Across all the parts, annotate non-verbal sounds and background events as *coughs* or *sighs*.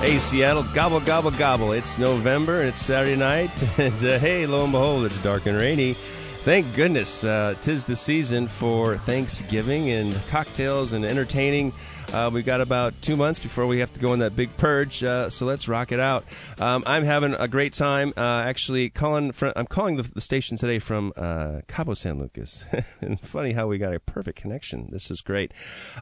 Hey, Seattle, gobble, gobble, gobble. It's November and it's Saturday night. *laughs* And uh, hey, lo and behold, it's dark and rainy. Thank goodness, uh, tis the season for Thanksgiving and cocktails and entertaining. Uh, we've got about two months before we have to go on that big purge, uh, so let's rock it out. Um, I'm having a great time. Uh, actually, calling fr- I'm calling the, the, station today from uh, Cabo San Lucas. *laughs* and funny how we got a perfect connection. This is great.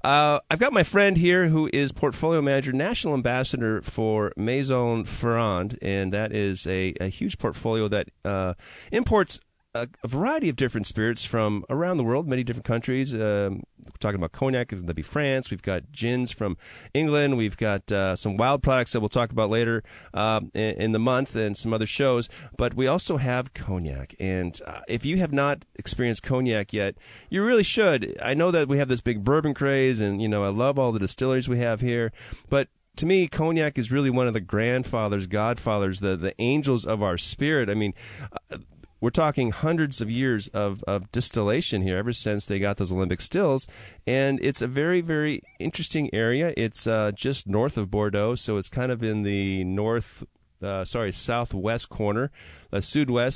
Uh, I've got my friend here who is portfolio manager, national ambassador for Maison Ferrand, and that is a, a huge portfolio that uh, imports a, a, variety of different spirits from around the world, many different countries. Um, we're talking about cognac, that'd be France. We've got gins from England. We've got uh, some wild products that we'll talk about later uh, in, in, the month and some other shows. But we also have cognac. And uh, if you have not experienced cognac yet, you really should. I know that we have this big bourbon craze, and, you know, I love all the distilleries we have here. But to me, cognac is really one of the grandfathers, godfathers, the the angels of our spirit. I mean, uh, we're talking hundreds of years of, of distillation here ever since they got those alembic stills. And it's a very, very interesting area. It's uh, just north of Bordeaux, so it's kind of in the north, uh, sorry, southwest corner, uh,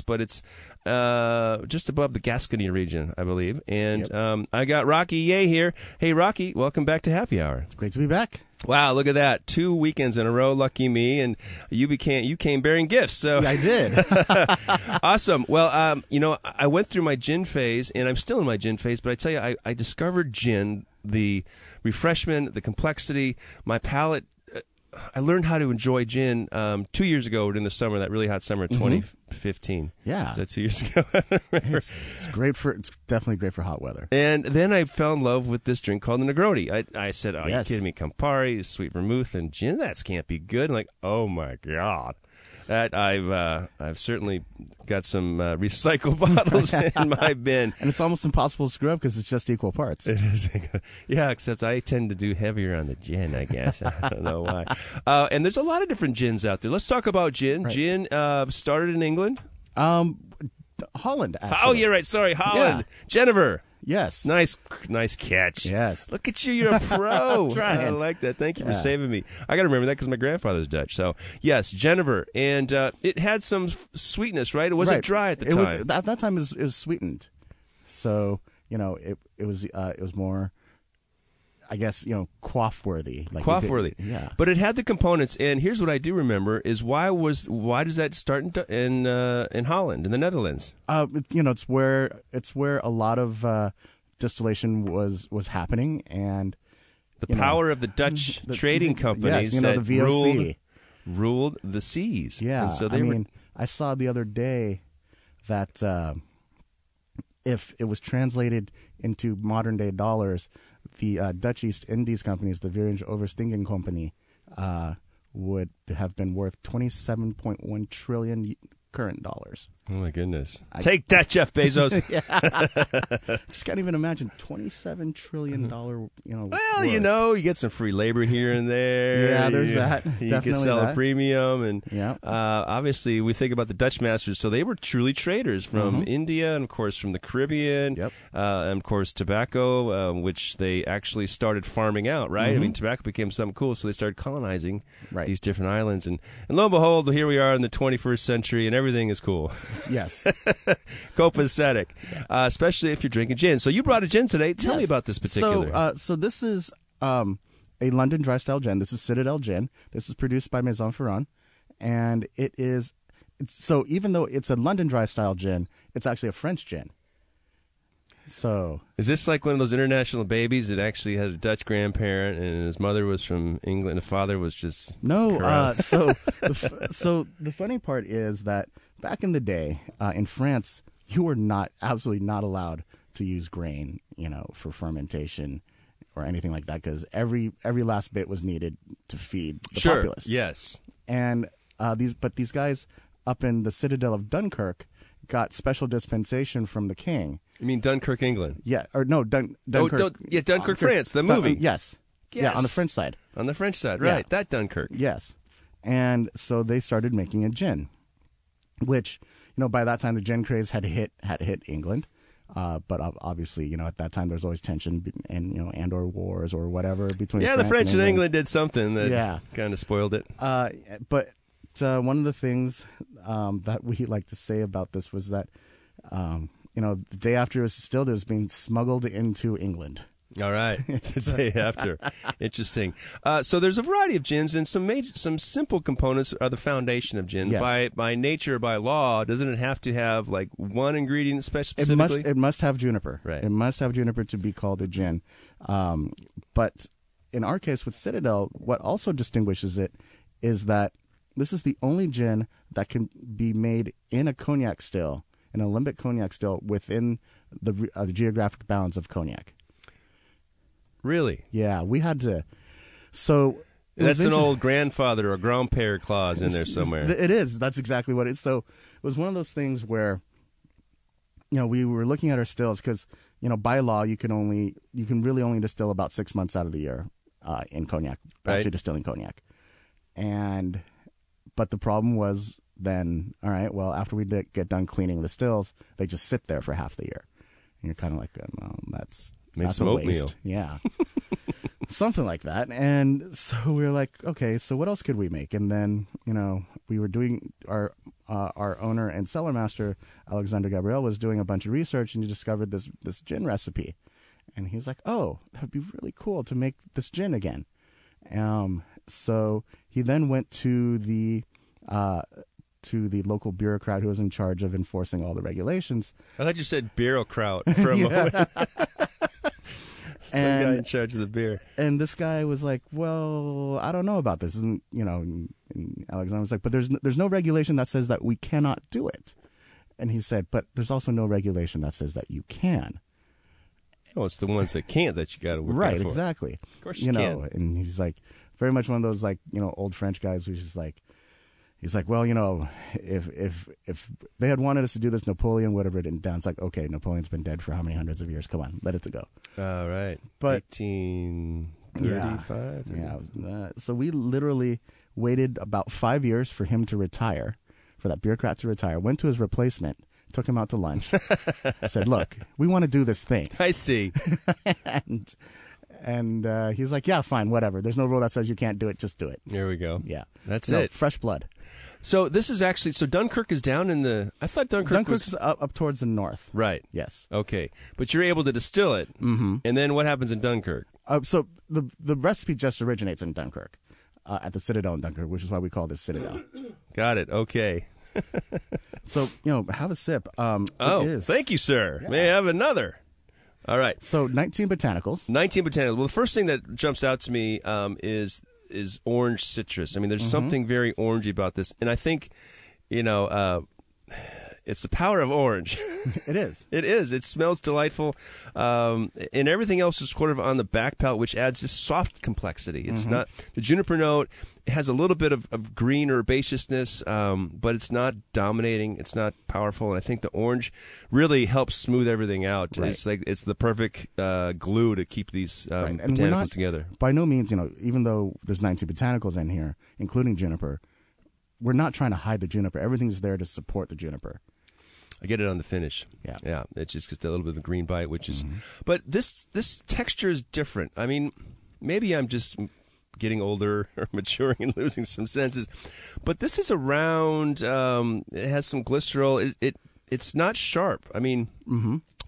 but it's uh, just above the Gascony region, I believe. And yep. um, I got Rocky Ye here. Hey, Rocky, welcome back to Happy Hour. It's great to be back. Wow, look at that! Two weekends in a row. Lucky me, and you became you came bearing gifts. So yeah, I did. *laughs* *laughs* awesome. Well, um, you know, I went through my gin phase, and I'm still in my gin phase. But I tell you, I, I discovered gin, the refreshment, the complexity. My palate I learned how to enjoy gin um, two years ago in the summer, that really hot summer, of 2015. Mm-hmm. Yeah, is that two years ago? *laughs* it's, it's, great for it's definitely great for hot weather. And then I fell in love with this drink called the Negroni. I, I said, "Oh, yes. you kidding me? Campari, sweet vermouth, and gin. That can't be good." I'm like, oh my god that I've uh, I've certainly got some uh, *laughs* recycled bottles in my *laughs* bin, and it's almost impossible to screw up because it's just equal parts. It is, yeah. Except I tend to do heavier on the gin. I guess I don't know why. *laughs* Uh, and there's a lot of different gins out there. Let's talk about gin. Right. Gin uh, started in England. Um, Holland. Actually. Oh, yeah, right. Sorry, Holland. Yeah. Jenever. Yes. Nice, nice catch. Yes. Look at you. You're a pro. *laughs* I like that. Thank you yeah. for saving me. I got to remember that because my grandfather's Dutch. So, yes, Jenever, And uh, it had some sweetness, right? It wasn't right. dry at the it time. Was, at that time, it was, it was sweetened. So, you know, it, it was uh, it was more I guess you know quaff worthy. Like quaff worthy. Yeah. But it had the components, and here's what I do remember: is why was why does that start in in, uh, in Holland in the Netherlands? Uh, you know, it's where it's where a lot of uh, distillation was was happening, and the power know, of the Dutch *laughs* the, trading companies yes, you know, that the VOC. ruled ruled the seas. Yeah. And so they I were, mean, I saw the other day that uh, if it was translated into modern day dollars the uh, Dutch East Indies companies, the Verenigde Oostindiën Company, uh, would have been worth 27.1 trillion current dollars. Oh my goodness! I, Take that, Jeff Bezos. *laughs* *laughs* Just can't even imagine twenty-seven trillion dollar. You know. Well, worth. you know, you get some free labor here and there. yeah, there's you, that. *laughs* You Definitely can sell that. a premium, and yeah. Uh, obviously, we think about the Dutch masters, so they were truly traders from mm-hmm. India and, of course, from the Caribbean. Yep. Uh, and of course, tobacco, um, which they actually started farming out. Right. Mm-hmm. I mean, tobacco became something cool, so they started colonizing right. these different islands, and and lo and behold, here we are in the 21st century, and everything is cool. *laughs* Yes. copacetic, uh, especially if you're drinking gin. So you brought a gin today. Tell yes. me about this particular. So, uh, so this is um, a London dry style gin. This is Citadel Gin. This is produced by Maison Ferrand, and it is. so even though it's a London dry style gin, it's actually a French gin. So is this like one of those international babies that actually had a Dutch grandparent and his mother was from England? The father was just no. Uh, so the, *laughs* so the funny part is that back in the day uh, in France, you were not absolutely not allowed to use grain, you know, for fermentation or anything like that because every every last bit was needed to feed the sure. populace. Yes, and uh, these but these guys up in the citadel of Dunkirk got special dispensation from the king. You mean Dunkirk, England? Yeah, or no, Dun- Dunkirk. Dun- yeah, Dunkirk, France, the Dun- movie. yes. Yeah, on the French side. On the French side, Yeah. right? That Dunkirk. Yes. And so they started making a gin, which, you know, by that time the gin craze had hit had hit England. Uh, but obviously, you know, at that time there was always tension and you know, and or wars or whatever between. Yeah, the France French and England did something that Yeah. kind of spoiled it. Uh, but uh, one of the things um, that we *laughs* like to say about this was that, um, you know, the day after it was distilled, it was being smuggled into England. All right, *laughs* the day after. Interesting. Uh, so there's a variety of gins, and some major, some simple components are the foundation of gin. Yes. By by nature, by law, doesn't it have to have like one ingredient spe- It must it must have juniper. Right. It must have juniper to be called a gin. Um, but in our case with Citadel, what also distinguishes it is that this is the only gin that can be made in a cognac still, an alembic cognac still within the, uh, the geographic bounds of cognac. really. Yeah, we had to. So That's an old grandfather or grandpere clause in there somewhere. It is. That's exactly what it is. So it was one of those things where, you know, we were looking at our stills because, you know, by law you can only you can really only distill about six months out of the year uh, in cognac, Right. actually distilling cognac, and but the problem was then all right. Well, after we did get done cleaning the stills, they just sit there for half the year, and you're kind of like, well, that's Made that's some a oatmeal. waste. Yeah. *laughs* Something like that. And so we were like, okay, so what else could we make? And then, you know, we were doing our uh, our owner and cellar master, Alexander Gabriel, was doing a bunch of research and he discovered this this gin recipe. And he was like, oh, that would be really cool to make this gin again. Um, so he then went to the uh, to the local bureaucrat who was in charge of enforcing all the regulations. I thought you said bureaucrat *laughs* for a moment. *laughs* Some guy in charge of the beer. and this guy was like, "Well, I don't know about this." And you know, and, and Alexander was like, "But there's no, there's no regulation that says that we cannot do it." And he said, "But there's also no regulation that says that you can." Oh, it's the ones that can't that you got to work right, exactly. Of course you, you know, can. and he's like very much one of those like you know old French guys who's just like. He's like, well, you know, if if if they had wanted us to do this, Napoleon would have written it down. It's like, okay, Napoleon's been dead for how many hundreds of years? Come on, let it go. All right. But- 1835? Yeah. it was, uh, so we literally waited about five years for him to retire, for that bureaucrat to retire. Went to his replacement, took him out to lunch, *laughs* said, "Look, we want to do this thing," I see. *laughs* and and uh, he's like, "Yeah, fine, whatever. There's no rule that says you can't do it. Just do it." There we go. Yeah, That's No, it. Fresh blood. So this is actually so Dunkirk is down in the. I thought Dunkirk Dunkirk's was up, up towards the north. right. Yes. Okay, but you're able to distill it, mm-hmm. and then what happens in Dunkirk? Uh, so the the recipe just originates in Dunkirk, uh, at the Citadel in Dunkirk, which is why we call this Citadel. *coughs* Got it. Okay. *laughs* so you know, have a sip. Um, Oh, thank you, sir. May I have another? All right. So 19 botanicals. 19 botanicals. Well, the first thing that jumps out to me um, is is orange citrus. I mean, there's something very orangey about this, and I think, you know, uh, it's the power of orange. *laughs* It is. it is. It smells delightful, um, and everything else is sort of on the back palate, which adds this soft complexity. It's not the juniper note. It has a little bit of, of green herbaceousness, um, but it's not dominating. It's not powerful, and I think the orange really helps smooth everything out. Right. It's like it's the perfect uh, glue to keep these um, Right. Botanicals not, together. By no means, you know, even though there's 19 botanicals in here, including juniper, we're not trying to hide the juniper. Everything's there to support the juniper. I get it on the finish. Yeah. Mm-hmm. yeah. It just gets a little bit of the green bite, which is. But this this texture is different. I mean, maybe I'm just getting older *laughs* or maturing and losing some senses, but this is around. Um, it has some glycerol. It, it it's not sharp. I mean.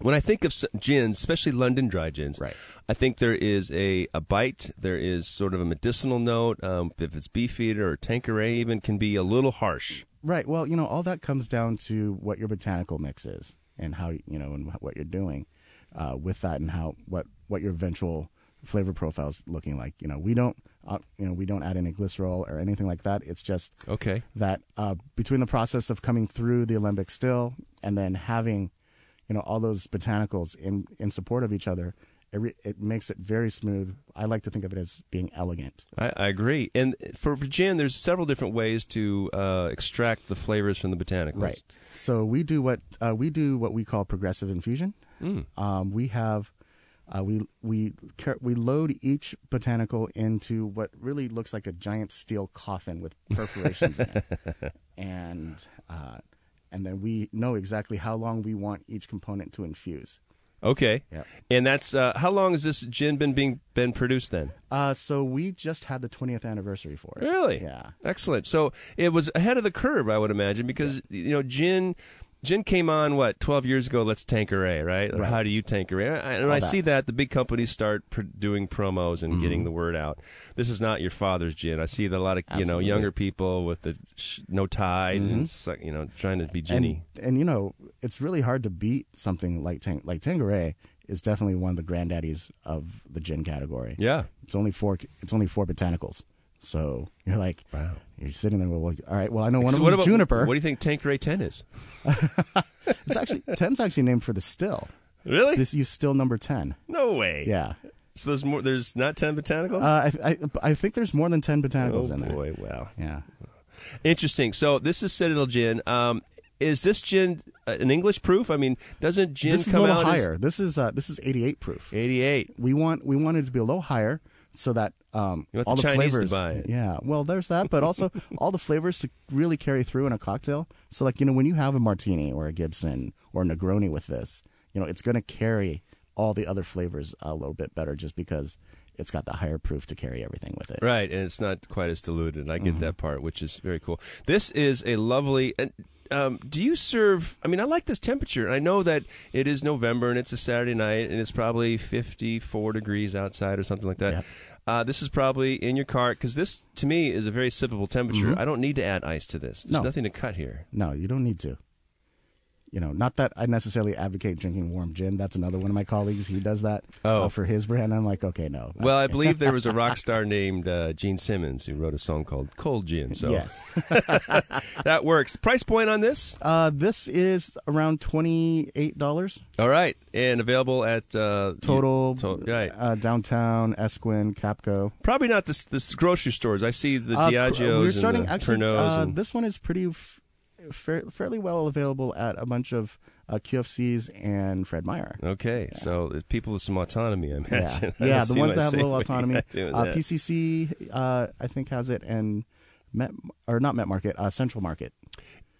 When I think of gins, especially London dry gins, Right. I think there is a, a bite. There is sort of a medicinal note. Um, if it's Beefeater or Tanqueray, even can be a little harsh. Right. Well, you know, all that comes down to what your botanical mix is and how, you know, and what you're doing uh, with that and how, what, what your eventual flavor profile is looking like. You know, we don't, uh, you know, we don't add any glycerol or anything like that. It's just Okay. that uh, between the process of coming through the alembic still and then having, you know, all those botanicals in, in support of each other, It, re- it makes it very smooth. I like to think of it as being elegant. I, I agree. And for, for gin, there's several different ways to uh, extract the flavors from the botanicals. Right. So we do what uh, we do what we call progressive infusion. Mm. Um, we have uh, we we we load each botanical into what really looks like a giant steel coffin with perforations in it, *laughs* and uh, and then we know exactly how long we want each component to infuse. Okay. Yep. And that's uh, how long has this gin been being been produced then? Uh, so we just had the 20th anniversary for it. Really? Yeah. Excellent. So it was ahead of the curve, I would imagine, because you know gin. Gin came on what twelve years ago. Let's Tanqueray, right? Or Right. How do you Tanqueray? And I, and All I that. see that the big companies start pr- doing promos and Mm-hmm. getting the word out. This is not your father's gin. I see that a lot of you know Mm-hmm. younger people with the sh- no tide and su- you know trying to be ginny. And, and you know, it's really hard to beat something like Tang- like Tanqueray is definitely one of the granddaddies of the gin category. yeah. It's only four. It's only four botanicals. So you're like, Wow. you're sitting there. Well, well all right. Well, I know one So of them is juniper. What do you think Tanqueray ten is? *laughs* it's actually ten's actually named for the still. Really? This use still number ten. no way. Yeah. So there's more. There's not ten botanicals. Uh, I, I I think there's more than ten botanicals oh in there. boy! Wow. Yeah. Interesting. So this is Citadel Gin. Um, is this gin uh, an English proof? I mean, doesn't gin this is a come little out higher. This is uh, this is 88 proof. 88? We want we want it to be a little higher so that um, all the the, flavors. Yeah, well, there's that, but also *laughs* all the flavors to really carry through in a cocktail. So, like you know, when you have a martini or a Gibson or a Negroni with this, you know, it's going to carry all the other flavors a little bit better just because it's got the higher proof to carry everything with it. Right, and it's not quite as diluted. I Mm-hmm. get that part, which is very cool. This is a lovely. Um, do you serve? I mean, I like this temperature. I know that it is November and it's a Saturday night, and it's probably fifty-four degrees outside or something like that. Yeah. Uh, this is probably in your cart because this, to me, is a very sippable temperature. I don't need to add ice to this. There's Mm-hmm. No. nothing to cut here. No, you don't need to. You know, not that I necessarily advocate drinking warm gin. That's another one of my colleagues. He does that Oh. uh, for his brand. I'm like, okay, no. *laughs* Well, I believe there was a *laughs* rock star named uh, Gene Simmons who wrote a song called "Cold Gin." So yes. *laughs* that works. Price point on this? Uh, this is around twenty eight dollars All right, and available at uh, total. to- right. Uh, downtown Esquin Capco. Probably not the, the grocery stores. I see the Uh, Diageo's we're and starting actually. Uh, and- this one is pretty f- fair, fairly well available at a bunch of uh, QFCs and Fred Meyer. okay, so people with some autonomy, I Yeah, imagine. *laughs* I yeah, don't the ones that have a little autonomy. *laughs* Uh. PCC, uh, I think, has it, and Met or not Met Market, uh, Central Market.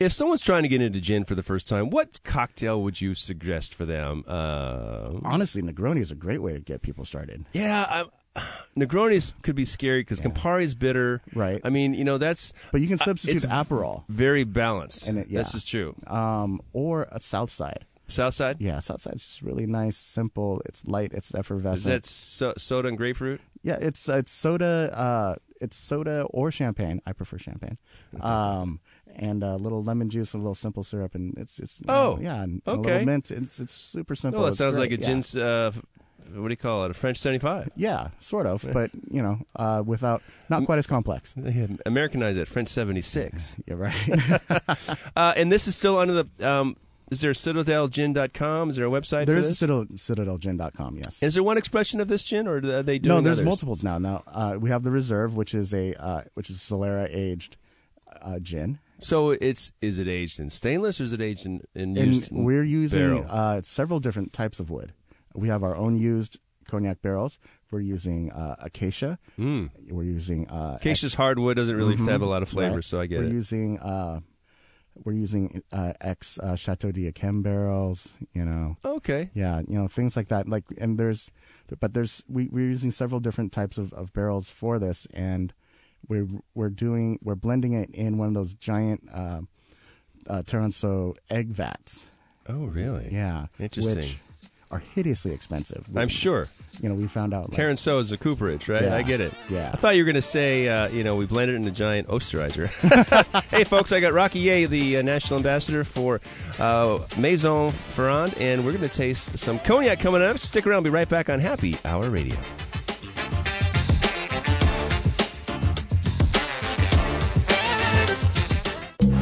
If someone's trying to get into gin for the first time, what cocktail would you suggest for them? Uh, Honestly, Negroni is a great way to get people started. yeah, I'm, *sighs* Negronis could be scary because Campari is bitter. Right. I mean, you know, that's But you can substitute it's- Aperol, very balanced. And it- yeah. This is true. um, or a Southside. Southside? Yeah, Southside's just really nice, simple. It's light. It's effervescent. Is that so- soda and grapefruit? Yeah, it's it's soda. Uh, it's soda or champagne. I prefer champagne. Um, and a little lemon juice, and a little simple syrup, and it's just Oh, know, yeah, and a okay. little mint. It's it's super simple. Oh, that sounds great. like a yeah. gin's. Uh, what do you call it? A French seventy-five. Yeah, sort of, but you know, uh, without not quite as complex. *laughs* Americanized it, French seventy-six. *laughs* Yeah, right. *laughs* uh, and this is still under the. Um, is there a citadelgin.com? Is there a website there for is a this? citadel, citadelgin.com, Yes. Is there one expression of this gin, or are they doing no, there's others? multiples now. Now uh, we have the reserve, which is a uh, which is Solera aged uh, gin, So it's is it aged in stainless or is it aged in, in used in we're using barrel? uh, several different types of wood. We have our own used cognac barrels. We're using uh, acacia. Mm. We're using uh, Acacia's hardwood doesn't really have a lot of flavor, Mm-hmm. Right. so I get we're it. using uh, we're using uh, ex uh, Chateau d'Yquem barrels. You know, okay. yeah, you know things like that. Like, and there's, but there's we we're using several different types of, of barrels for this, and we're we're doing we're blending it in one of those giant uh, uh, Taransaud egg vats. Oh, really? Yeah, Interesting. Which are hideously expensive. I'm sure. You know, we found out. Like, Taransaud is a cooperage, right? Yeah. I get it. Yeah. I thought you were going to say, uh, you know, we blended it in a giant osterizer. *laughs* hey, folks, I got Rocky Ye, the uh, national ambassador for uh, Maison Ferrand, and we're going to taste some cognac coming up. Stick around. We'll be right back on Happy Hour Radio.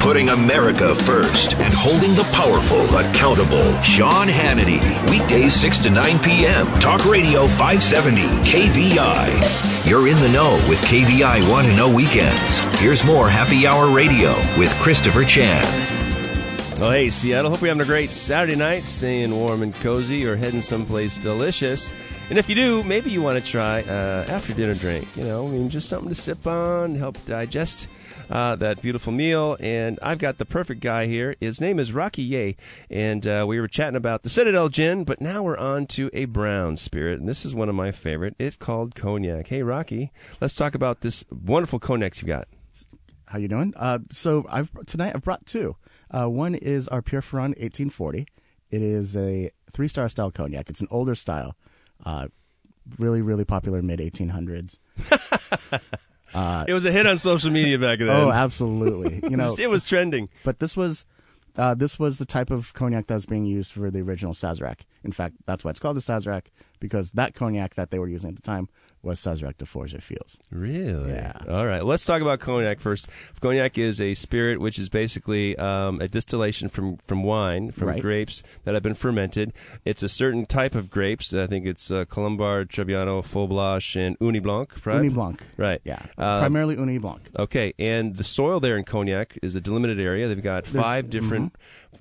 Putting America first and holding the powerful accountable. Sean Hannity. Weekdays 6 to 9 p.m. Talk Radio 570 KVI. You're in the know with KVI Want to Know Weekends. Here's more Happy Hour Radio with Christopher Chan. Well, hey, Seattle. Hope you're having a great Saturday night, staying warm and cozy, or heading someplace delicious. And if you do, maybe you want to try uh, after dinner drink. You know, I mean, just something to sip on, help digest uh, that beautiful meal. And I've got the perfect guy here. His name is Rocky Ye, and uh, we were chatting about the Citadel Gin, but now we're on to a brown spirit, and this is one of my favorite. It's called cognac. Hey, Rocky, let's talk about this wonderful cognac you got. How you doing? Uh, so I've tonight I've brought two. Uh, one is our Pierre Ferrand 1840. It is a three star style cognac. It's an older style, uh, really really popular mid 1800s. *laughs* Uh, it was a hit on social media back then. Oh, absolutely. You *laughs* know, it was trending. But this was uh, this was the type of cognac that was being used for the original Sazerac. In fact, that's why it's called the Sazerac because that cognac that they were using at the time was Sazerac de Forges Fils. Really? Yeah. All right. Let's talk about cognac first. Cognac is a spirit which is basically um, a distillation from, from wine, from Right. grapes that have been fermented. It's a certain type of grapes. I think it's uh, Colombard, Trebbiano, Folle Blanche, and Ugni Blanc, right? Ugni Blanc. Right. Yeah. Uh, Primarily Ugni Blanc. Okay, and the soil there in Cognac is a delimited area. They've got There's- mm-hmm. 5 different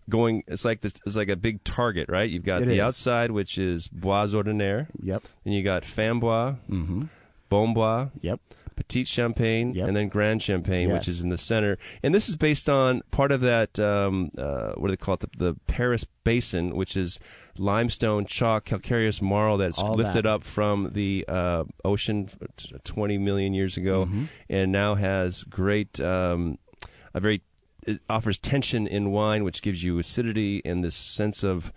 going. It's like the, it's like a big target, right? You've got It the is. outside, which is Bois Ordinaire, Yep. and you got Fins Bois, Mm-hmm. Bons Bois, Yep. Petite Champagne, Yep. and then Grand Champagne, which is in the center. And this is based on part of that, um, uh, what do they call it, the, the Paris Basin, which is limestone, chalk, calcareous marl that's All lifted that. up from the uh, ocean 20 million years ago Mm-hmm. and now has great, um, a very, it offers tension in wine, which gives you acidity and this sense of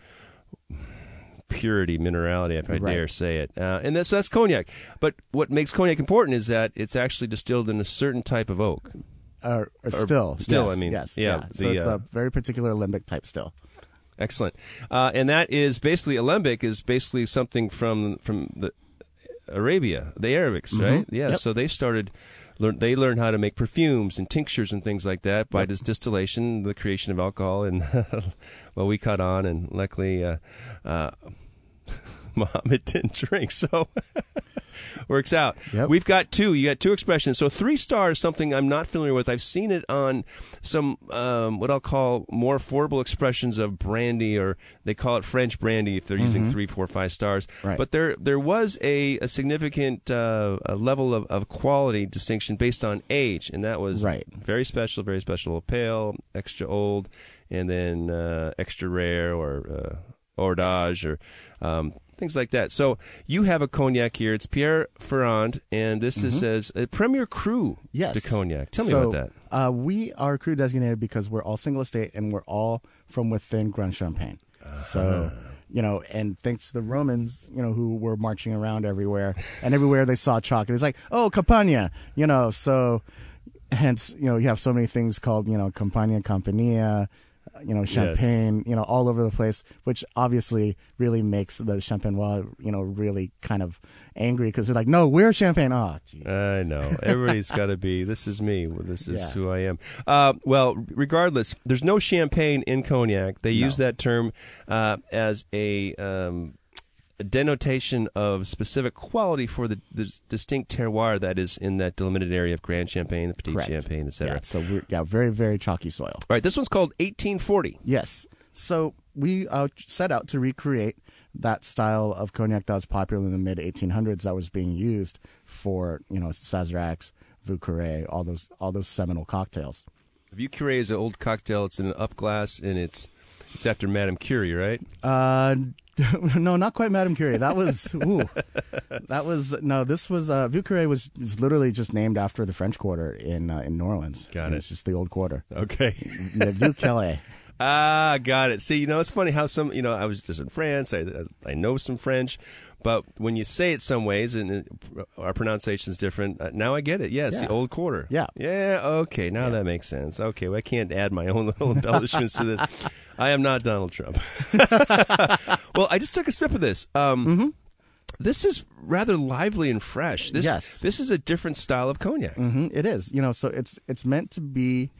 purity, minerality, if I Right. dare say it. Uh, and that's, that's cognac. But what makes cognac important is that it's actually distilled in a certain type of oak. Uh, uh, still. still, yes, I mean, Yes. yeah, So the, it's uh, a very particular limbic type still. Excellent. Uh, and that is basically alembic is basically something from from the Arabia, the Arabics, right? Yeah. Yep. So they started. Learn, they learned how to make perfumes and tinctures and things like that by this distillation, the creation of alcohol, and *laughs* well, we caught on, and luckily, uh, uh, *laughs* Muhammad didn't drink, so *laughs* *laughs* works out. Yep. We've got two. You got two expressions. So three stars, something I'm not familiar with. I've seen it on some um, what I'll call more affordable expressions of brandy, or they call it French brandy if they're using three, four, five stars. Right. But there there was a, a significant uh, a level of, of quality distinction based on age, and that was Right. very special, very special, pale, extra old, and then uh, extra rare or uh, hors or um, things like that. So you have a cognac here. It's Pierre Ferrand, and this is, says a Premier Cru Mm-hmm. Yes. de cognac. Tell me about that. Uh, we are crew designated because we're all single estate and we're all from within Grand Champagne. So, you know, and thanks to the Romans, you know, who were marching around everywhere and everywhere they saw chocolate, it's like, oh, Campania, you know, so hence, you know, you have so many things called, you know, Campania, Campania, you know, champagne, you know, all over the place, which obviously really makes the champenois, you know, really kind of angry because they're like, no, we're champagne. Oh, geez. I know. Everybody's *laughs* got to be. This is me. This is Yeah. who I am. Uh, well, regardless, there's no champagne in cognac. They use that term uh, as a, um, a denotation of specific quality for the, the distinct terroir that is in that delimited area of Grand Champagne, the Petit Correct. Champagne, etc. Yeah, so we're, yeah, very, very chalky soil. All right, this one's called 1840. Yes. So we uh, set out to recreate that style of cognac that was popular in the mid 1800s that was being used for, you know, Sazeracs, Vieux Carré, all those all those seminal cocktails. Vieux Carré is an old cocktail. It's in an up glass, and it's it's after Madame Curie, right? Uh, *laughs* no, not quite Madame Curie. That was ooh, that was no. This was uh, Vieux Carré was, was literally just named after the French Quarter in uh, in New Orleans. Got And it. It's just the old quarter. Okay. The Vieux. *laughs* Ah, got it. See, you know, it's funny how some, you know, I was just in France. I, I know some French, but when you say it some ways and it, our pronunciation's different, uh, now I get it. Yeah, it's the old quarter. Yeah. Yeah. Okay. Now that makes sense. Okay. Well, I can't add my own *laughs* little embellishments to this. I am not Donald Trump. *laughs* well, I just took a sip of this. Um, This is rather lively and fresh. This, Yes. This is a different style of cognac. hmm it is. You know, so it's it's meant to be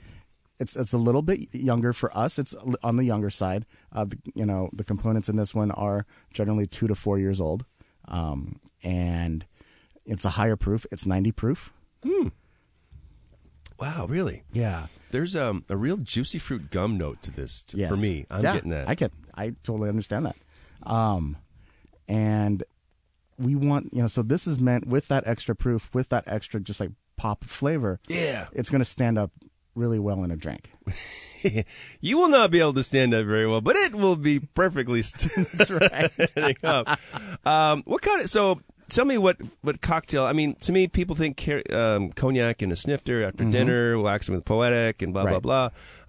it's it's a little bit younger for us. It's on the younger side. Uh, the, you know, the components in this one are generally two to four years old, um, and it's a higher proof. It's ninety proof. Hmm. Wow, really? Yeah. There's um, a real juicy fruit gum note to this Yes. for me. I'm Yeah, getting that. I get. I totally understand that. Um, and we want you know, so this is meant with that extra proof, with that extra just like pop flavor. yeah. It's going to stand up really well in a drink. *laughs* you will not be able to stand up very well, but it will be perfectly *laughs* standing up. Um, what kind of so? Tell me what what cocktail. I mean, to me, people think um, cognac and a snifter after dinner, waxing with poetic, and blah blah Mm-hmm. Right.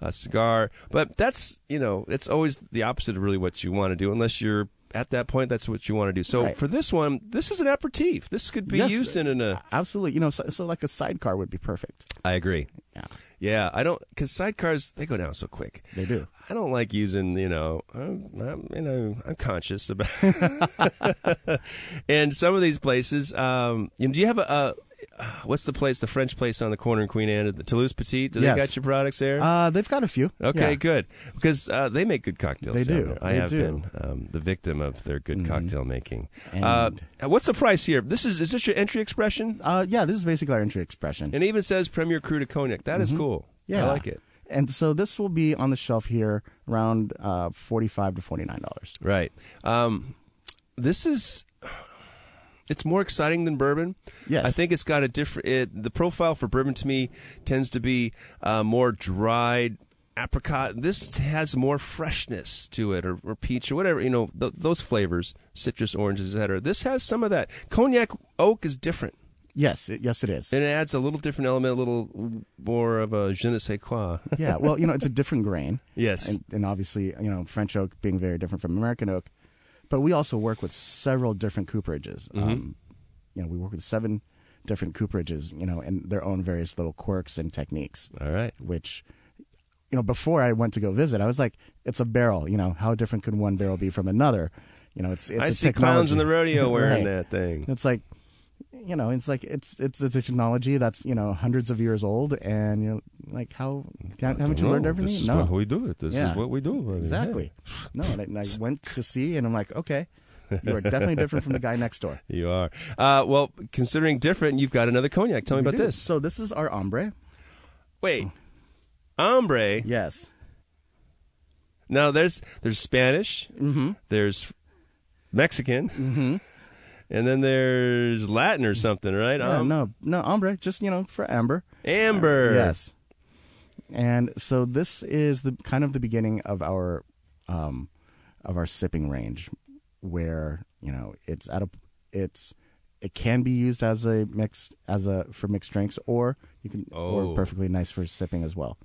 blah, a cigar. But that's you know, it's always the opposite of really what you want to do, unless you're at that point. That's what you want to do. So Right. for this one, this is an aperitif. This could be Yes. used in a. Absolutely, you know, so, so like a sidecar would be perfect. I agree. Yeah, Yeah, I don't because sidecars they go down so quick. they do. I don't like using, you know, I'm, I'm you know, I'm conscious about. *laughs* *laughs* and some of these places, um, you know, do you have a, a uh, what's the place, the French place on the corner in Queen Anne, the Toulouse Petit? Do they Yes. got your products there? Uh, they've got a few. okay, Yeah. good because uh, they make good cocktails. They do. there. I They have do. been um, the victim of their good cocktail making. Uh, what's the price here? This is is this your entry expression? Uh, yeah, this is basically our entry expression. And it even says Premier Cru de Cognac. That is cool. Mm-hmm. yeah, I like it. And so this will be on the shelf here around uh, forty-five to forty-nine dollars. Right. Um, this is. It's more exciting than bourbon. Yes. I think it's got a different. It, the profile for bourbon to me tends to be uh, more dried apricot. This has more freshness to it, or, or peach, or whatever. You know, th- those flavors, citrus, oranges, etc. This has some of that. Cognac oak is different, Yes, it, yes, it is. and it adds a little different element, a little more of a je ne sais quoi. yeah, well, you know, it's a different grain. *laughs* yes. and, and obviously, you know, French oak being very different from American oak. But we also work with several different cooperages. Mm-hmm. Um, you know, we work with seven different cooperages, you know, and their own various little quirks and techniques. All right. Which, you know, before I went to go visit, I was like, it's a barrel. You know, how different could one barrel be from another? You know, it's it's I a see clowns in the rodeo *laughs* wearing Right. that thing. It's like, you know, it's like it's it's it's a technology that's you know hundreds of years old, and you know, like how haven't you learned everything? This is no, what we do. It. This Yeah. is what we do. I mean, Exactly. No, and I, and I went to see, and I'm like, okay, you are *laughs* definitely different from the guy next door. you are. Uh, well, considering different, you've got another cognac. Tell me We about do. this. So this is our ombre. Wait, ombre. Yes. Now there's there's Spanish. Mm-hmm. There's Mexican. Mm-hmm. And then there's Latin or something, right? Yeah, Um, no, no ombre, just you know for amber. Amber. Yes. And so this is the kind of the beginning of our um, of our sipping range, where you know it's at a it's it can be used as a mixed as a for mixed drinks, or you can Oh. or perfectly nice for sipping as well.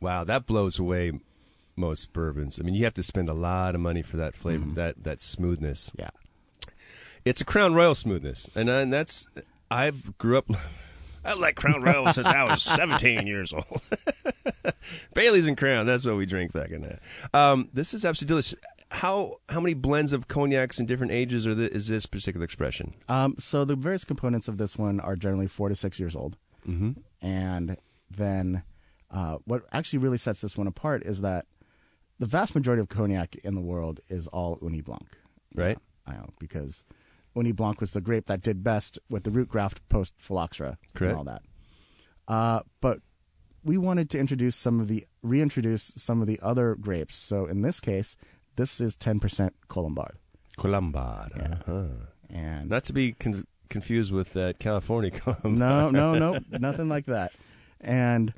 Wow, that blows away most bourbons. I mean, you have to spend a lot of money for that flavor, Mm-hmm. that that smoothness. Yeah. It's a Crown Royal smoothness, and, and that's I've grew up. *laughs* I like Crown Royal since I was 17 years old. *laughs* Bailey's and Crown, that's what we drink back in that. Um, this is absolutely delicious. How how many blends of cognacs in different ages are the, is this particular expression? Um, so the various components of this one are generally four to six years old, mm-hmm. and then uh, what actually really sets this one apart is that the vast majority of cognac in the world is all Ugni Blanc, Right? I know because Ugni Blanc was the grape that did best with the root graft post phylloxera Correct. and all that. Uh, but we wanted to introduce some of the reintroduce some of the other grapes. So in this case, this is ten percent Colombard, Colombard. Yeah. Uh-huh. and Not to be con- confused with that California *laughs* Colombard. no, no, *laughs* no, nothing like that. And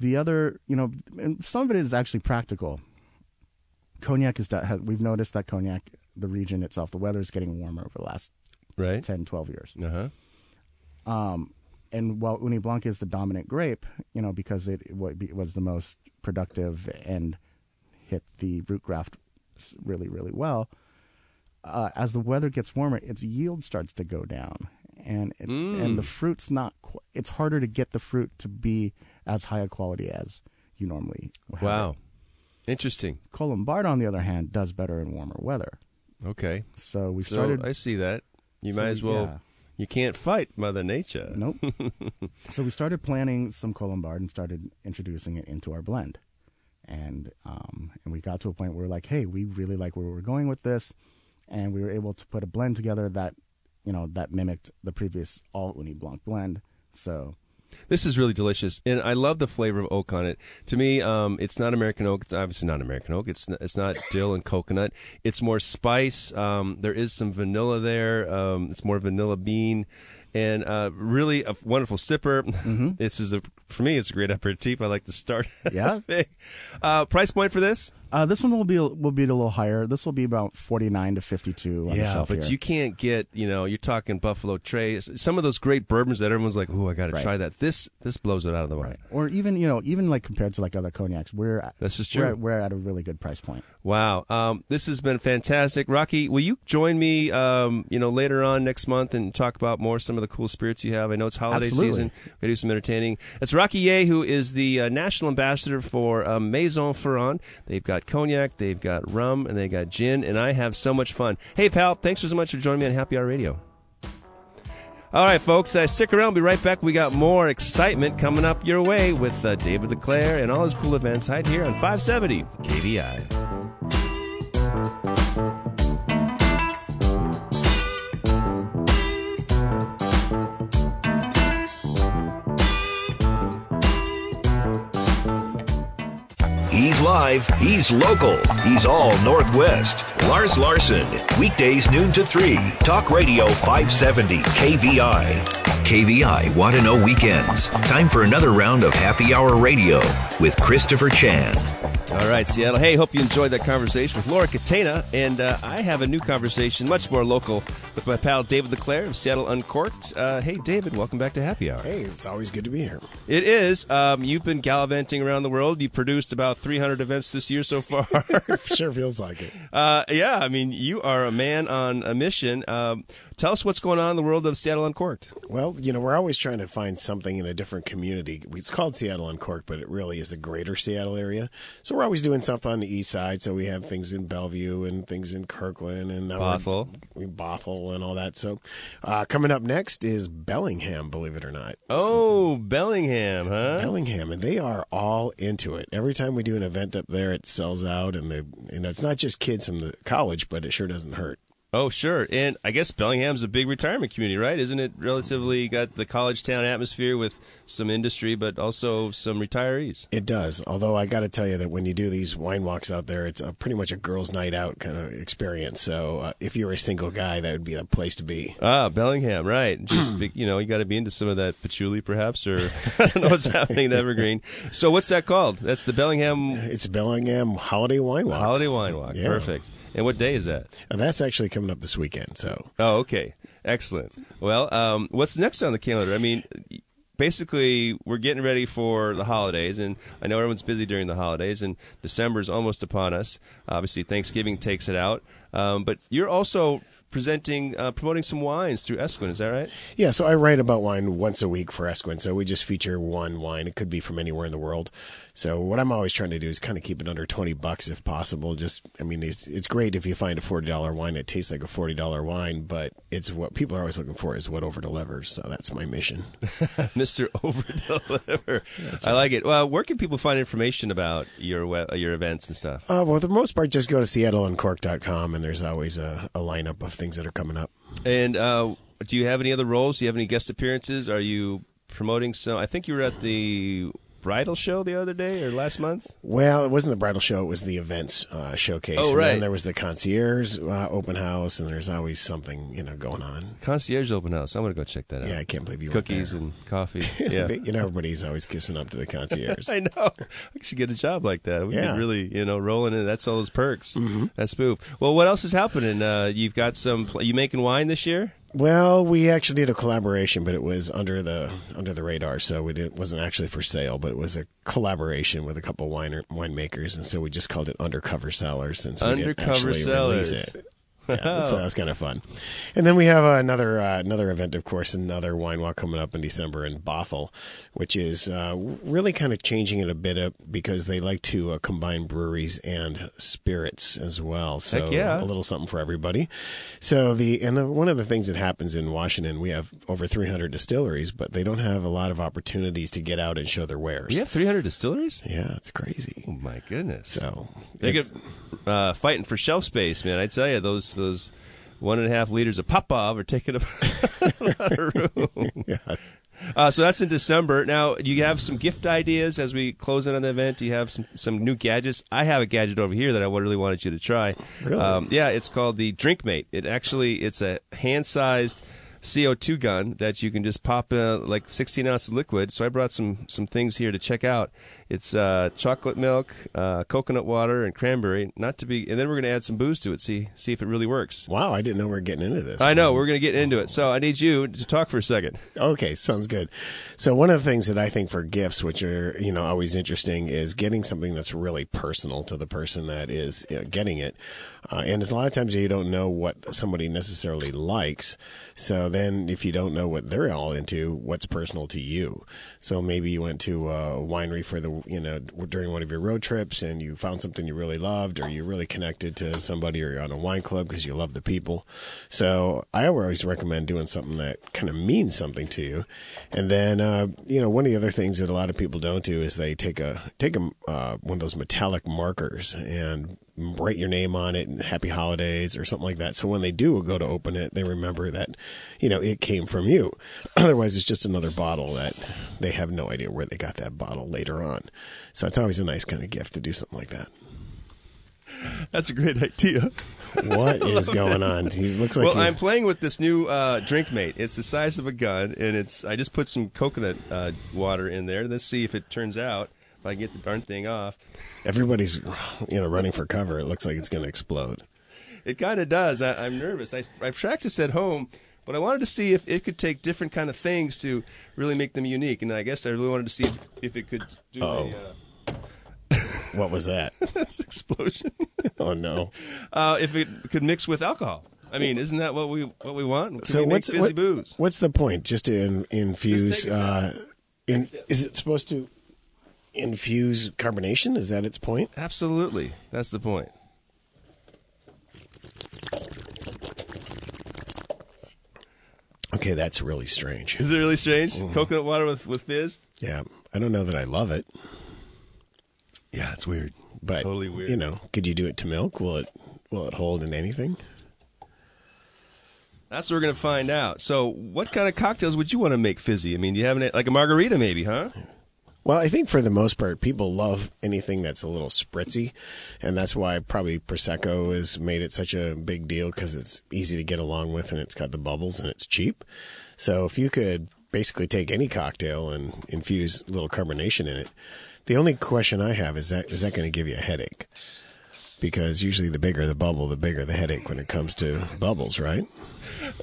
the other, you know, and some of it is actually practical. Cognac is we've noticed that cognac, the region itself, the weather is getting warmer over the last Right? 10, 12 years. Uh huh. Um, and while Ugni Blanc is the dominant grape, you know, because it, it was the most productive and hit the root graft really, really well, uh, as the weather gets warmer, its yield starts to go down. And it, and the fruit's not. Qu- it's harder to get the fruit to be as high a quality as you normally. have Wow. it. Interesting. Colombard, on the other hand, does better in warmer weather. Okay. So we So started. I see that. You so might as well yeah. You can't fight Mother Nature. Nope. *laughs* so we started planning some Colombard and started introducing it into our blend. And um, and we got to a point where we're like, hey, we really like where we're going with this, and we were able to put a blend together that, you know, that mimicked the previous all Ugni Blanc blend. So This is really delicious, and I love the flavor of oak on it. To me, um, it's not American oak. It's obviously not American oak. It's not, it's not dill and coconut. It's more spice. Um, there is some vanilla there. Um, it's more vanilla bean, and uh, really a wonderful sipper. *laughs* This is a for me. It's a great aperitif. I like to start. *laughs* Yeah. uh, price point for this? Uh, this one will be will be a little higher. This will be about forty nine to fifty two on the shelf but here. you can't get you know you're talking Buffalo Trace. Some of those great bourbons that everyone's like, oh, I got to Right. try that." This this blows it out of the water. Right. Or even you know even like compared to like other cognacs, we're at- This is we're true. at, we're at a really good price point. Wow, um, this has been fantastic, Rocky. Will you join me, um, you know, later on next month and talk about more some of the cool spirits you have? I know it's holiday Absolutely. season. We're gonna do some entertaining. It's Rocky Ye, who is the uh, national ambassador for uh, Maison Ferrand. They've got cognac, they've got rum, and they got gin, and I have so much fun. Hey, pal, thanks so much for joining me on Happy Hour Radio. All right, folks, uh, stick around. We'll be right back. We got more excitement coming up your way with uh, David LeClaire and all his cool events right here on 570 KVI. Live. He's local. He's all Northwest. Lars Larson. Weekdays noon to 3. Talk Radio 570 KVI. KVI Want to Know Weekends. Time for another round of Happy Hour Radio with Christopher Chan. All right, Seattle. Hey, hope you enjoyed that conversation with Laura Catena. And uh, I have a new conversation, much more local, with my pal David LeClaire of Seattle Uncorked. Uh, hey, David, welcome back to Happy Hour. Hey, it's always good to be here. It is. Um, you've been gallivanting around the world. You produced about 300 events this year so far. *laughs* sure feels like it. uh, yeah, I mean, you are a man on a mission. Um, tell us what's going on in the world of Seattle Uncorked. Well, you know, we're always trying to find something in a different community. It's called Seattle Uncorked, but it really is the greater Seattle area. So we're always doing stuff on the east side. So we have things in Bellevue and things in Kirkland and now Bothell. we Bothell and all that. So uh, coming up next is Bellingham, believe it or not. Oh, Bellingham, huh? Bellingham, and they are all into it. Every time we do an event up there, it sells out, and they, you know, it's not just kids from the college, but it sure doesn't hurt. Oh, sure. And I guess Bellingham's a big retirement community, right? Isn't it relatively got the college town atmosphere with some industry, but also some retirees? It does. Although I got to tell you that when you do these wine walks out there, it's a, pretty much a girls' night out kind of experience. So uh, if you're a single guy, that would be the place to be. Ah, Bellingham, right. *clears throat* Just, you know, you got to be into some of that patchouli, perhaps, or *laughs* *laughs* I don't know what's happening in Evergreen. So what's that called? That's the Bellingham It's Bellingham Holiday Wine Walk. Holiday Wine Walk. Yeah. Perfect. And what day is that? And that's actually coming up this weekend. So Oh, okay. Excellent. Well, um, what's next on the calendar? I mean, basically, we're getting ready for the holidays, and I know everyone's busy during the holidays, and December is almost upon us. Obviously, Thanksgiving takes it out. Um, but you're also presenting, uh, promoting some wines through Esquin, is that right? Yeah, so I write about wine once a week for Esquin. So we just feature one wine. It could be from anywhere in the world. So what I'm always trying to do is kind of keep it under 20 bucks if possible. Just, I mean, it's it's great if you find a $40 wine that tastes like a $40 wine, but it's what people are always looking for is what over delivers. So that's my mission. *laughs* Mr. Over Deliver. I like it. Well, where can people find information about your your events and stuff? Uh, well, for the most part, just go to seattleuncork.com and there's always a, a lineup of things that are coming up. And uh, do you have any other roles? Do you have any guest appearances? Are you promoting some? I think you were at the bridal show the other day or last month. Well, it wasn't the bridal show; it was the events uh, showcase. Oh, And right. then there was the concierge uh, open house, and there's always something you know going on. Concierge open house. I'm gonna go check that out. Yeah, I can't believe you Cookies and coffee. *laughs* Yeah. you know, everybody's always kissing up to the concierge. *laughs* I know. I should get a job like that. We Yeah. could really, you know, rolling in. That's all those perks. That's spoof. Well, what else is happening? Uh, you've got some. Pl- you making wine this year? Well, we actually did a collaboration, but it was under the under the radar, so we didn't wasn't actually for sale, but it was a collaboration with a couple wine winemakers, and so we just called it Undercover Sellers since we Undercover didn't actually Sellers. release it. Yeah, *laughs* so that's kind of fun. And then we have uh, another uh, another event, of course, another wine walk coming up in December in Bothell, which is uh, really kind of changing it a bit up because they like to uh, combine breweries and spirits as well. So Heck yeah. a little something for everybody. So the and the, one of the things that happens in Washington, we have over 300 distilleries, but they don't have a lot of opportunities to get out and show their wares. Have 300 distilleries? Yeah, it's crazy. Oh my goodness! So They get uh, fighting for shelf space, man. I tell you, those those one and a half liters of Popov are taking up a lot of room. *laughs* Uh, so that's in December. Now, do you have some gift ideas as we close in on the event? Do you have some, some new gadgets? I have a gadget over here that I really wanted you to try. Really? Um, yeah, it's called the DrinkMate. It actually it's a hand sized CO2 gun that you can just pop uh, like 16 ounces liquid. So I brought some some things here to check out. It's uh, chocolate milk, uh, coconut water, and cranberry. Not to be, and then we're going to add some booze to it. See see if it really works. wow, I didn't know we were getting into this. I know we're going to get into it. So I need you to talk for a second. Okay, sounds good. So one of the things that I think for gifts, which are you know always interesting, is getting something that's really personal to the person that is you know, getting it. Uh, and it's a lot of times you don't know what somebody necessarily likes. So then, if you don't know what they're all into, what's personal to you? So maybe you went to a winery for the you know during one of your road trips, and you found something you really loved, or you really connected to somebody, or you're on a wine club because you love the people. So I always recommend doing something that kind of means something to you. And then uh, you know one of the other things that a lot of people don't do is they take a take a uh, one of those metallic markers and write your name on it and happy holidays or something like that. So when they do go to open it, they remember that, you know, it came from you. *clears throat* Otherwise, it's just another bottle that they have no idea where they got that bottle later on. So it's always a nice kind of gift to do something like that. That's a great idea. What *laughs* is going on? He looks like well, he's- I'm playing with this new uh, drink mate. It's the size of a gun, and it's. I just put some coconut uh, water in there. Let's see if it turns out. If I get the darn thing off, everybody's, you know, running for cover. It looks like it's going to explode. it kind of does. I, I'm nervous. I, I practiced at home, but I wanted to see if it could take different kind of things to really make them unique. And I guess I really wanted to see if, if it could do Oh. a What was that? *laughs* uh, explosion. *laughs* Oh no! uh, if it could mix with alcohol. I mean, isn't that what we what we want? Can So we what's what- booze? what's the point? Just to in, infuse. Just Uh, in, is it supposed to infuse carbonation? Is that its point? Absolutely, that's the point. Okay, that's really strange. Is it really strange? Mm-hmm. Coconut water with with fizz? Yeah, I don't know that I love it, Yeah, it's weird. but totally weird. You know, could you do it to milk? Will it will it hold in anything? That's what we're gonna find out. So, what kind of cocktails would you want to make fizzy? I mean, you have an, like a margarita, maybe, huh? Well, I think for the most part, people love anything that's a little spritzy, and that's why probably prosecco has made it such a big deal because it's easy to get along with, and it's got the bubbles, and it's cheap. So if you could basically take any cocktail and infuse a little carbonation in it, the only question I have is that is that going to give you a headache? Because usually the bigger the bubble, the bigger the headache when it comes to bubbles, right?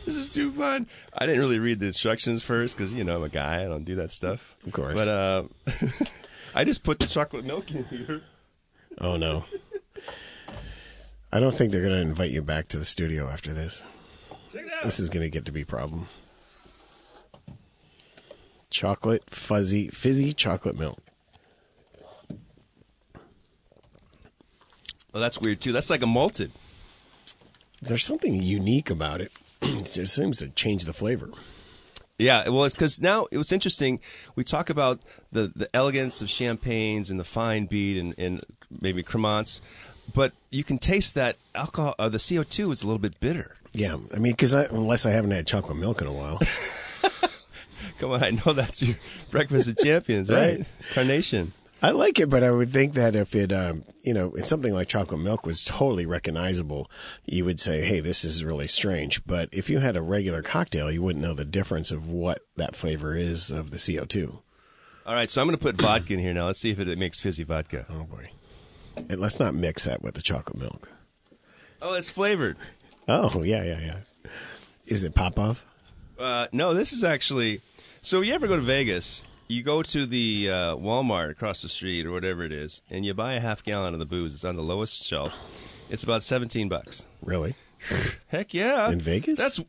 This is too fun. I didn't really read the instructions first because you know I'm a guy. I don't do that stuff. Of course. But uh, *laughs* I just put the chocolate milk in here. Oh no. I don't think they're going to invite you back to the studio after this. Check it out. This is going to get to be a problem. Chocolate, fuzzy, fizzy chocolate milk. Well, that's weird too. That's like a malted. There's something unique about it. *clears throat* it just seems to change the flavor. Yeah, well, it's because now it was interesting. We talk about the, the elegance of champagnes and the fine bead and, and maybe cremants, but you can taste that alcohol. Uh, the CO two is a little bit bitter. Yeah, I mean, because unless I haven't had chocolate milk in a while, *laughs* Come on, I know that's your breakfast of *laughs* champions, right? Right. Carnation. I like it. But I would think that if it, um, you know, it's something like chocolate milk was totally recognizable, you would say, "Hey, this is really strange." But if you had a regular cocktail, you wouldn't know the difference of what that flavor is of the CO two. All right, so I'm going to put vodka in here now. Let's see if it, it makes fizzy vodka. Oh boy. And let's not mix that with the chocolate milk. Oh, it's flavored. Oh, yeah, yeah, yeah. Is it Popov? Uh, no, this is actually. So you ever go to Vegas? You go to the uh, Walmart across the street or whatever it is, and you buy a half gallon of the booze. It's on the lowest shelf. It's about seventeen bucks. Really? Heck yeah. In Vegas? That's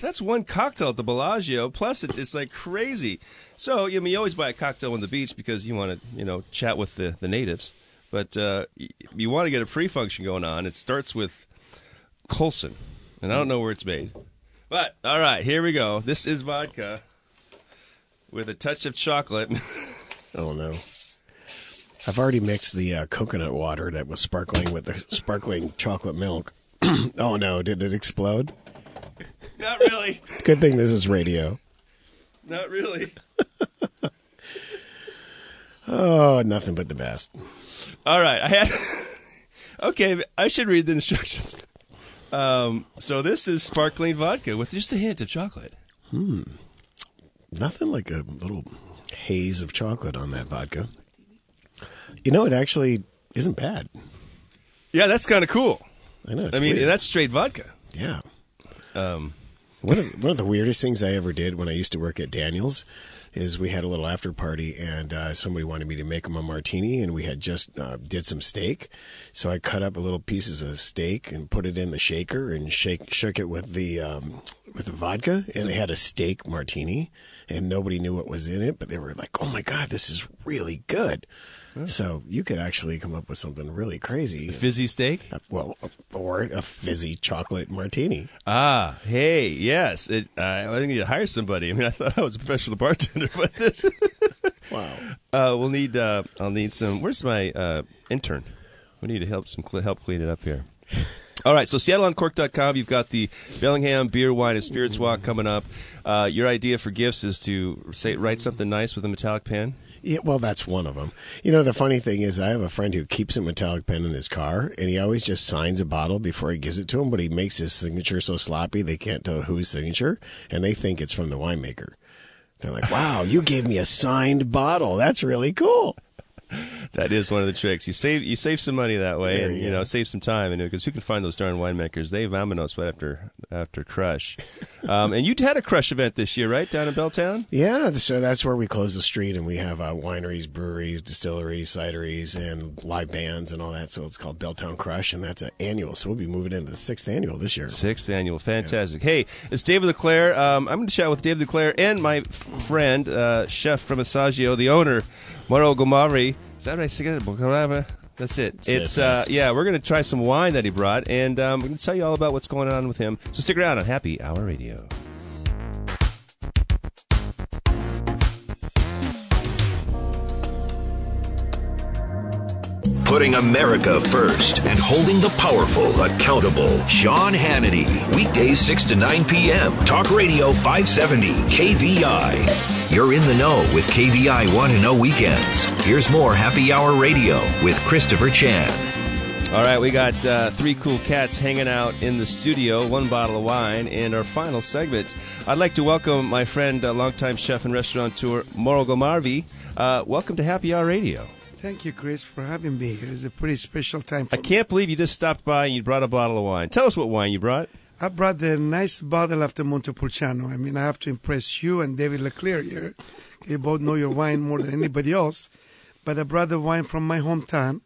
that's one cocktail at the Bellagio. Plus, it, it's like crazy. So, I mean, you always buy a cocktail on the beach because you want to, you know, chat with the, the natives. But uh, y- you want to get a pre-function going on. It starts with Colson, and I don't know where it's made. But all right, here we go. This is vodka with a touch of chocolate. *laughs* Oh no. I've already mixed the uh, coconut water that was sparkling with the sparkling chocolate milk. *clears throat* oh no, did it explode? *laughs* Not really. Good thing this is radio. Not really. *laughs* Oh, nothing but the best. All right, I had. okay, I should read the instructions. Um, so this is sparkling vodka with just a hint of chocolate. Nothing like a little haze of chocolate on that vodka. You know, it actually isn't bad. Yeah, that's kind of cool. I know. I mean, weird. that's straight vodka. yeah. Um, One of, one of the weirdest things I ever did when I used to work at Daniels is we had a little after party and uh, somebody wanted me to make them a martini and we had just uh, did some steak, so I cut up a little pieces of steak and put it in the shaker and shake shook it with the um, with the vodka and they had a steak martini and nobody knew what was in it, but they were like, "Oh my god, this is really good." So you could actually come up with something really crazy. fizzy steak. Uh, Well, or a fizzy chocolate martini. Ah, hey, yes. It, uh, I think you need to hire somebody. I mean, I thought I was a professional bartender, *laughs* but this, Wow. uh, we'll need. Uh, I'll need some. Where's my uh, intern? We need to help some help clean it up here. All right, so SeattleOnCork.com. You've got the Bellingham Beer, Wine, and Spirits Walk coming up. Uh, your idea for gifts is to say write something nice with a metallic pen. Yeah, well, that's one of them. You know, the funny thing is, I have a friend who keeps a metallic pen in his car, and he always just signs a bottle before he gives it to him. But he makes his signature so sloppy they can't tell whose signature, and they think it's from the winemaker. They're like, "Wow, you gave me a signed bottle. That's really cool." *laughs* That is one of the tricks. You save you save some money that way, There and you you know save some time. And because who can find those darn winemakers? They vamonos right after after Crush. *laughs* um, and you had a Crush event this year, right down in Belltown? Yeah, so that's where we close the street, and we have uh, wineries, breweries, distilleries, cideries, and live bands and all that. So it's called Belltown Crush, and that's an annual. So we'll be moving into the sixth annual this year. Sixth annual, fantastic. Hey, it's David Leclaire. Um, I'm going to chat with David Leclaire and my f- friend, uh, chef from Assaggio, the owner, Mauro Golmarvi. Is that right? That's it. It's uh, yeah. We're going to try some wine that he brought, and um, we're going to tell you all about what's going on with him. So stick around on Happy Hour Radio. Putting America first and holding the powerful accountable. Sean Hannity. Weekdays 6 to 9 p.m. Talk Radio 570 KVI. You're in the know with KVI Want to Know Weekends. Here's more Happy Hour Radio with Christopher Chan. All right, we got uh, three cool cats hanging out in the studio, one bottle of wine, and our final segment. I'd like to welcome my friend, uh, longtime chef and restaurateur, Mauro Golmarvi. Uh, welcome to Happy Hour Radio. Thank you, Chris, for having me here. It's a pretty special time for I can't believe you just stopped by and you brought a bottle of wine. Tell us what wine you brought. I brought the nice bottle of the Montepulciano. I mean, I have to impress you and David Leclaire here. You both know your wine more than anybody else. But I brought the wine from my hometown,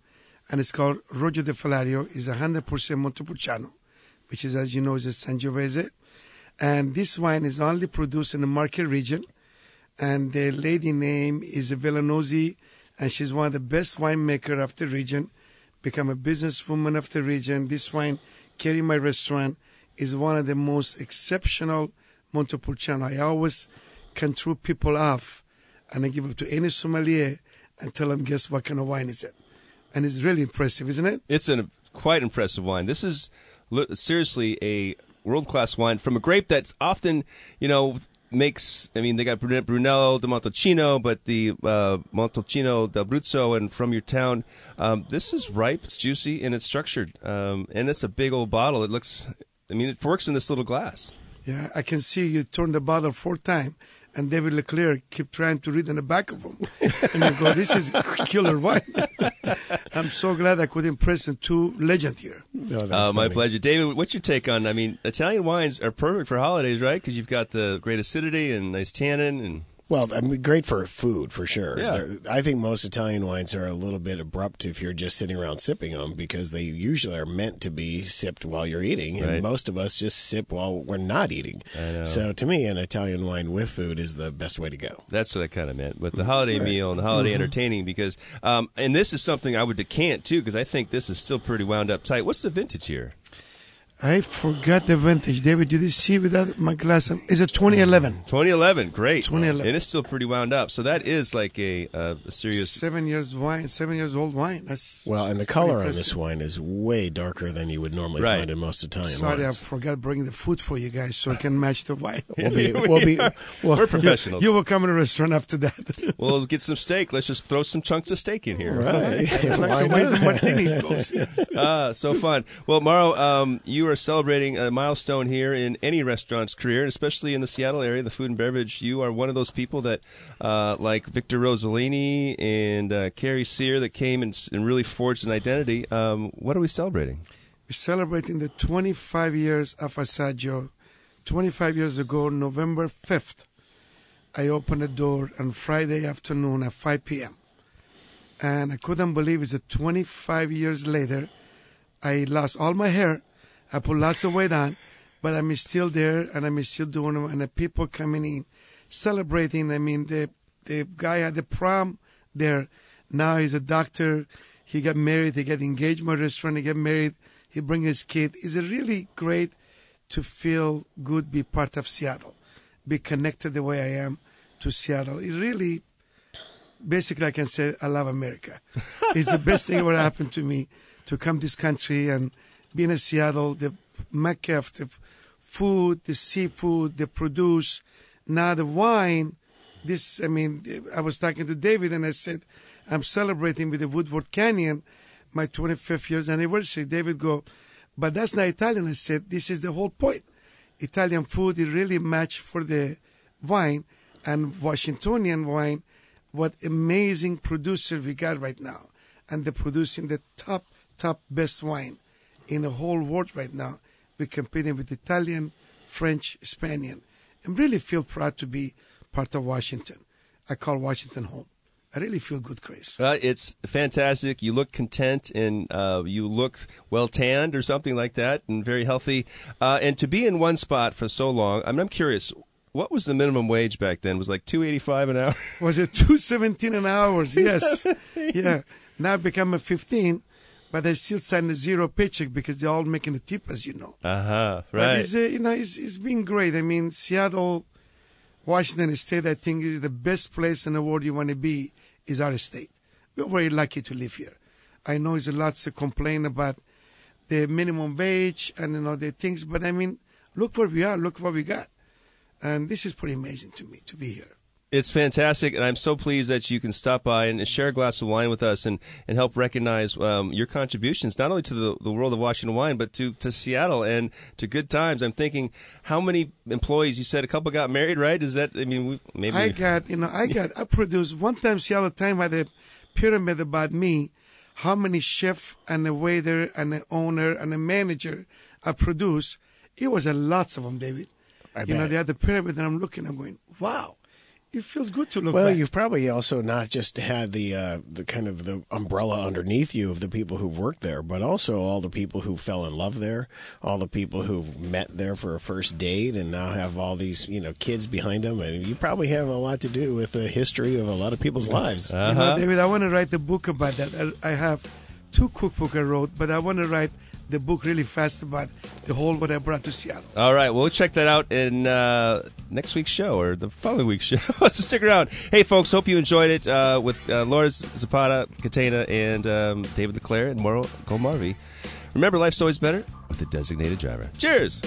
and it's called Roggio del Filare. It's 100% Montepulciano, which is, as you know, is a Sangiovese. And this wine is only produced in the Marche region. And the lady name is Velenosi, and she's one of the best winemaker of the region. Become a businesswoman of the region. This wine, carry my restaurant, is one of the most exceptional Montepulciano. I always can throw people off, and I give it to any sommelier and tell them, guess what kind of wine is it? And it's really impressive, isn't it? It's a quite impressive wine. This is seriously a world class wine from a grape that's often, you know, makes. I mean, they got Brun- Brunello de Montalcino, but the uh, Montalcino d'Abruzzo, and from your town. Um, this is ripe, it's juicy, and it's structured. Um, and it's a big old bottle. It looks. I mean, it works in this little glass. Yeah, I can see you turn the bottle four times, and David Leclaire keep trying to read in the back of them. *laughs* and you go, this is killer wine. *laughs* I'm so glad I could impress the two legend here. No, that's Uh, my pleasure, David. What's your take on? I mean, Italian wines are perfect for holidays, right? Because you've got the great acidity and nice tannin, and Well, I mean, great for food for sure. Yeah. They're- I think most Italian wines are a little bit abrupt if you're just sitting around sipping them because they usually are meant to be sipped while you're eating, and most of us just sip while we're not eating. So to me, an Italian wine with food is the best way to go. That's what I kind of meant with the holiday meal and the holiday entertaining because, um, and this is something I would decant too because I think this is still pretty wound up tight. What's the vintage here? I forgot the vintage. David, did you see without my glass? Is it 2011? 2011, great. 2011. And it's still pretty wound up. So that is like a, uh, a serious. Seven years wine, seven years old wine. That's Well, and the color pretty on this wine is way darker than you would normally Right. find in most Italian Sorry, I wines. forgot bringing the food for you guys so I can match the wine. We'll *laughs* be, we'll be, well, We're professionals. You will come in a restaurant after that. *laughs* We'll get some steak. Let's just throw some chunks of steak in here. right. *laughs* I like the way the martini goes. Yes. Ah, so fun. Well, Mauro, um, you are celebrating a milestone here in any restaurant's career, and especially in the Seattle area, the food and beverage. You are one of those people that, uh, like Victor Rosellini and uh, Kerry Sear, that came and, and really forged an identity. Um, what are we celebrating? We're celebrating the 25 years of Assaggio. 25 years ago, November 5th, I opened the door on Friday afternoon at 5 p.m. And I couldn't believe it's a 25 years later. I lost all my hair. I put lots of weight on, but I'm still there and I'm still doing them. And the people coming in, celebrating. I mean, the the guy had the prom there. Now he's a doctor. He got married. He got engaged. My restaurant. He got married. He bring his kid. It's really great to feel good, be part of Seattle, be connected the way I am to Seattle. It really, basically, I can say I love America. *laughs* it's the best thing ever happened to me to come this country and be in Seattle, the mecca of the food, the seafood, the produce, now the wine. This, I mean, I was talking to David and I said, I'm celebrating with the Woodward Canyon my 25th years anniversary. David go, but that's not Italian. I said, this is the whole point. Italian food is really match for the wine and Washingtonian wine. What amazing producer we got right now. And they're producing the top, top best wine in the whole world right now. We're competing with Italian, French, Spanish. And really feel proud to be part of Washington. I call Washington home. I really feel good, Chris. Uh, it's fantastic. You look content and uh, you look well tanned or something like that, and very healthy. Uh, and to be in one spot for so long, I mean, I'm curious. What was the minimum wage back then? It was like two eighty five an hour. Was it two seventeen an hour? *laughs* Yes. yeah. Now become a fifteen, but they still sign a zero paycheck because they're all making a tip, as you know. Uh huh. But Right. it's, uh, you know, it's, it's been great. I mean, Seattle, Washington State, I think is the best place in the world you want to be is our state. We're very lucky to live here. I know there's lots to complain about the minimum wage and you know the things, but I mean, look where we are, look what we got, and this is pretty amazing to me to be here. It's fantastic, and I'm so pleased that you can stop by and share a glass of wine with us and, and help recognize um, your contributions, not only to the, the world of Washington wine, but to, to Seattle and to good times. I'm thinking, how many employees? You said a couple got married, right? Is that, I mean, we maybe. I got, you know, I got, I produced one time Seattle Time had a pyramid about me, how many chef and a waiter and an owner and a manager I produced. It was a lots of them, David. I you know, they had the pyramid and I'm looking, I'm going, wow, it feels good to look Well, back. you've probably also not just had the uh, the kind of the umbrella underneath you of the people who've worked there, but also all the people who fell in love there, all the people who've met there for a first date, and now have all these you know kids behind them, and you probably have a lot to do with the history of a lot of people's lives. Uh-huh. know, David, I want to write the book about that. I, I have two cookbook I wrote, but I want to write the book really fast about the whole what I brought to Seattle. All right, we'll check that out in uh, next week's show or the following week's *laughs* show. so stick around. Hey, folks, hope you enjoyed it uh, with uh, Laura Zapata, Catena, and um, David Leclaire and Mauro Golmarvi. Remember, life's always better with a designated driver. Cheers!